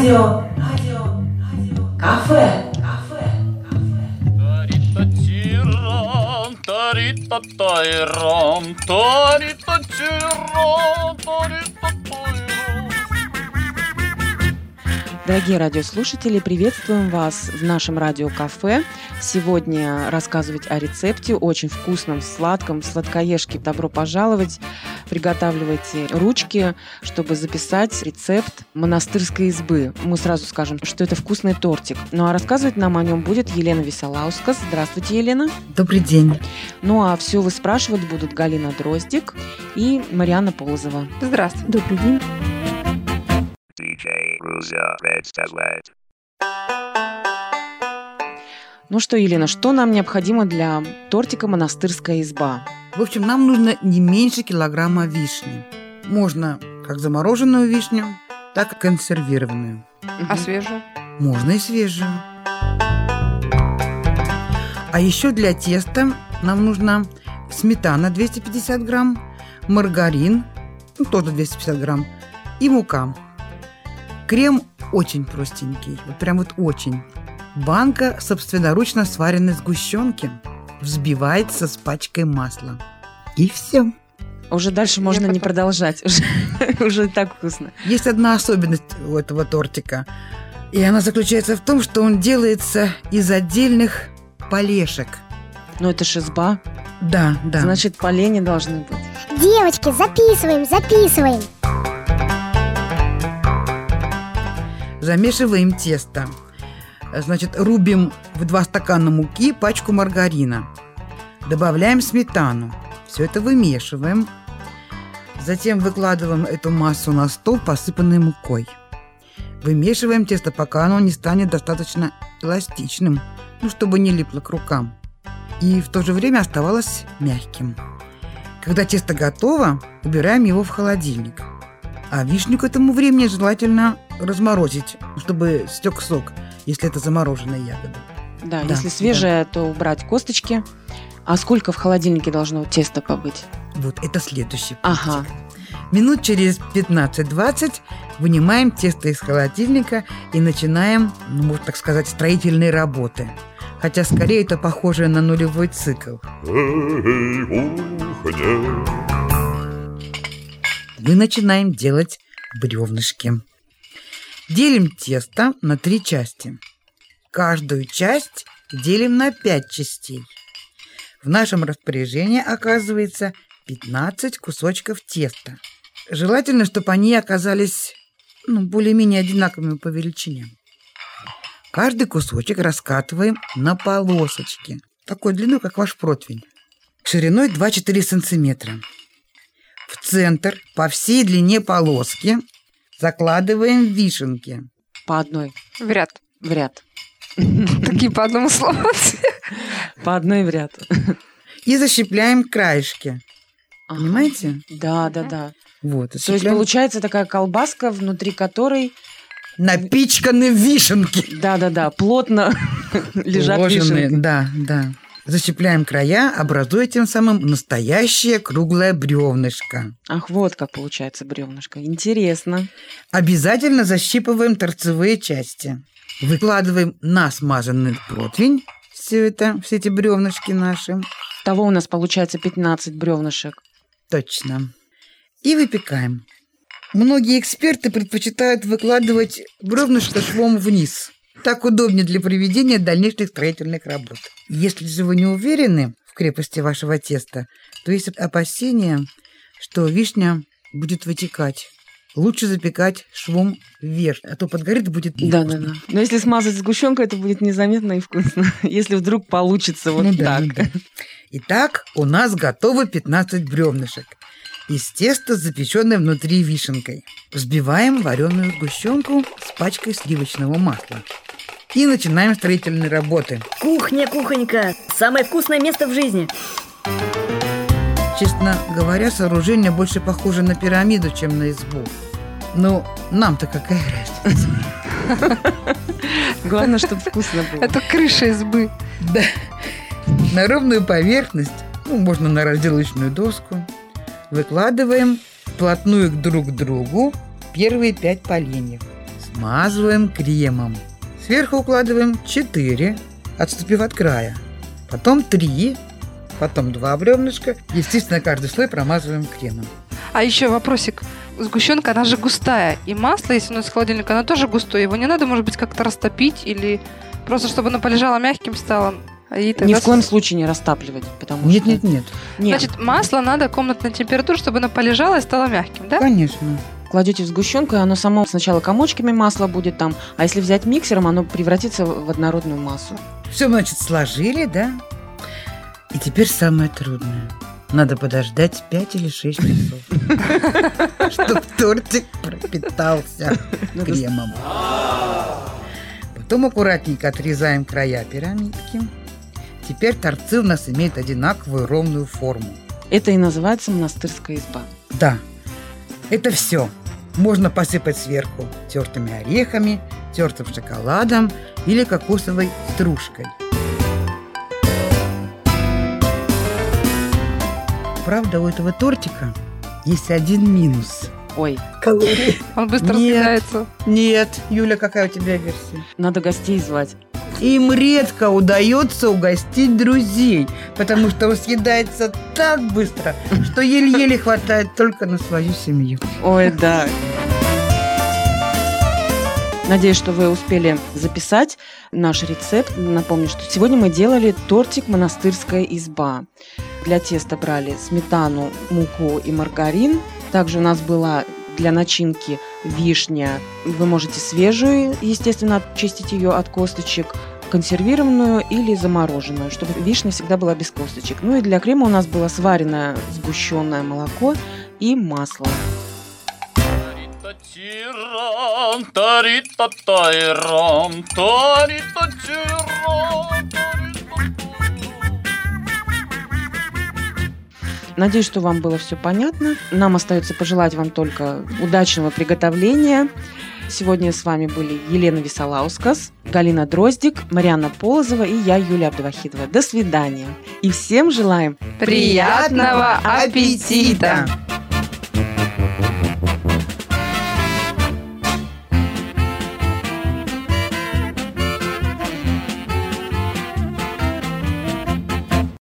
Радио, радио, радио. Кафе, Дорогие радиослушатели, приветствуем вас в нашем радиокафе. Сегодня рассказывать о рецепте очень вкусном, сладком, сладкоежке. Добро пожаловать! Приготавливайте ручки, чтобы записать рецепт монастырской избы. Мы сразу скажем, что это вкусный тортик. Ну а рассказывать нам о нем будет Елена Висолаускас. Здравствуйте, Елена. Добрый день. Ну а все вы спрашивать будут Галина Дроздик и Марьяна Полозова. Здравствуйте. Добрый день. DJ Ruza. Ну что, Елена, что нам необходимо для тортика «Монастырская изба»? В общем, нам нужно не меньше килограмма вишни. Можно как замороженную вишню, так и консервированную. А свежую? Можно и свежую. А еще для теста нам нужна сметана 250 грамм, маргарин, ну, тоже 250 грамм, и мука. Крем очень простенький, вот прям вот очень. Банка собственноручно сваренной сгущенки взбивается с пачкой масла. И все. Уже дальше можно не потом- продолжать. Уже, уже так вкусно. Есть одна особенность у этого тортика. И она заключается в том, что он делается из отдельных полешек. Ну, это ж изба. Да, да. Значит, полени должны быть. Девочки, записываем, записываем. Замешиваем тесто. Значит, рубим в два стакана муки пачку маргарина. Добавляем сметану. Все это вымешиваем. Затем выкладываем эту массу на стол, посыпанный мукой. Вымешиваем тесто, пока оно не станет достаточно эластичным, ну, чтобы не липло к рукам. И в то же время оставалось мягким. Когда тесто готово, убираем его в холодильник. А вишню к этому времени желательно разморозить, чтобы стек сок, если это замороженные ягоды. Да, Да, если свежее, то убрать косточки. А сколько в холодильнике должно тесто побыть? Вот это следующий пунктик. Ага. Минут через 15-20 вынимаем тесто из холодильника и начинаем, ну, можно так сказать, строительные работы. Хотя скорее это похоже на нулевой цикл. Мы начинаем делать бревнышки. Делим тесто на три части. Каждую часть делим на пять частей. В нашем распоряжении оказывается 15 кусочков теста. Желательно, чтобы они оказались ну, более-менее одинаковыми по величине. Каждый кусочек раскатываем на полосочки, такой длиной, как ваш противень, шириной 2-4 сантиметра. В центр по всей длине полоски закладываем вишенки. По одной В ряд. в ряд. Такие по одному слову. По одной в ряд. И защипляем краешки. Понимаете? Да, да, да. Вот. То есть получается такая колбаска, внутри которой, Напичканы вишенки. да, да, да, плотно лежат вишенки. Да, да. Защипляем края, образуя тем самым настоящее круглое бревнышко. Ах, вот как получается бревнышко. Интересно. Обязательно защипываем торцевые части. Выкладываем на смазанный противень все это, все эти бревнышки наши. Того у нас получается 15 бревнышек. Точно. И выпекаем. Многие эксперты предпочитают выкладывать бревнышко швом вниз. Так удобнее для проведения дальнейших строительных работ. Если же вы не уверены в крепости вашего теста, то есть опасения, что вишня будет вытекать. Лучше запекать швом вверх, а то подгорит и будет Да, невкусно. да, да. Но если смазать сгущенкой, это будет незаметно и вкусно. Если вдруг получится вот Ну да, так. ну да. Итак, у нас готовы 15 бревнышек из теста, запеченной внутри вишенкой. Взбиваем вареную сгущенку с пачкой сливочного масла. И начинаем строительные работы. Кухня, кухонька. Самое вкусное место в жизни. Честно говоря, сооружение больше похоже на пирамиду, чем на избу. Ну, нам-то какая разница? Главное, чтобы вкусно было. Это крыша избы. Да. На ровную поверхность, ну, можно на разделочную доску, выкладываем вплотную к друг к другу первые пять поленьев. Смазываем кремом. Сверху укладываем 4, отступив от края. Потом 3, потом 2 бревнышка. Естественно, каждый слой промазываем кремом. А еще вопросик. Сгущенка, она же густая. И масло, если оно из холодильника, оно тоже густое. Его не надо, может быть, как-то растопить или просто, чтобы оно полежало мягким стало. А и Ни тогда в коем случае не растапливать, потому Нет, что... нет, нет. Нет. Значит, масло надо комнатной температуры, чтобы оно полежало и стало мягким, да? Конечно. Кладете в сгущенку, и оно само сначала комочками масла будет там, а если взять миксером, оно превратится в однородную массу. Все, значит, сложили, да? И теперь самое трудное. Надо подождать 5 или 6 часов, чтобы тортик пропитался Надо кремом. Потом аккуратненько отрезаем края пирамидки. Теперь торцы у нас имеют одинаковую ровную форму. Это и называется монастырская изба. Да, это все. Можно посыпать сверху тертыми орехами, тертым шоколадом или кокосовой стружкой. Правда, у этого тортика есть один минус. Ой, Калории. Он быстро Нет. съедается. Нет. Юля, какая у тебя версия? надо гостей звать. Им редко удается угостить друзей, потому что он съедается так быстро, что еле-еле хватает только на свою семью. Ой, да. Надеюсь, что вы успели записать наш рецепт. Напомню, что сегодня мы делали тортик «Монастырская изба». Для теста брали сметану, муку и маргарин. Также у нас была для начинки вишня. Вы можете свежую, естественно, очистить ее от косточек, консервированную или замороженную, чтобы вишня всегда была без косточек. Ну и для крема у нас было сваренное сгущенное молоко и масло. Надеюсь, что вам было все понятно. Нам остается пожелать вам только удачного приготовления. Сегодня с вами были Елена Висолаускас, Галина Дроздик, Марьяна Полозова и я, Юлия Абдувахидова. До свидания. И всем желаем Приятного аппетита!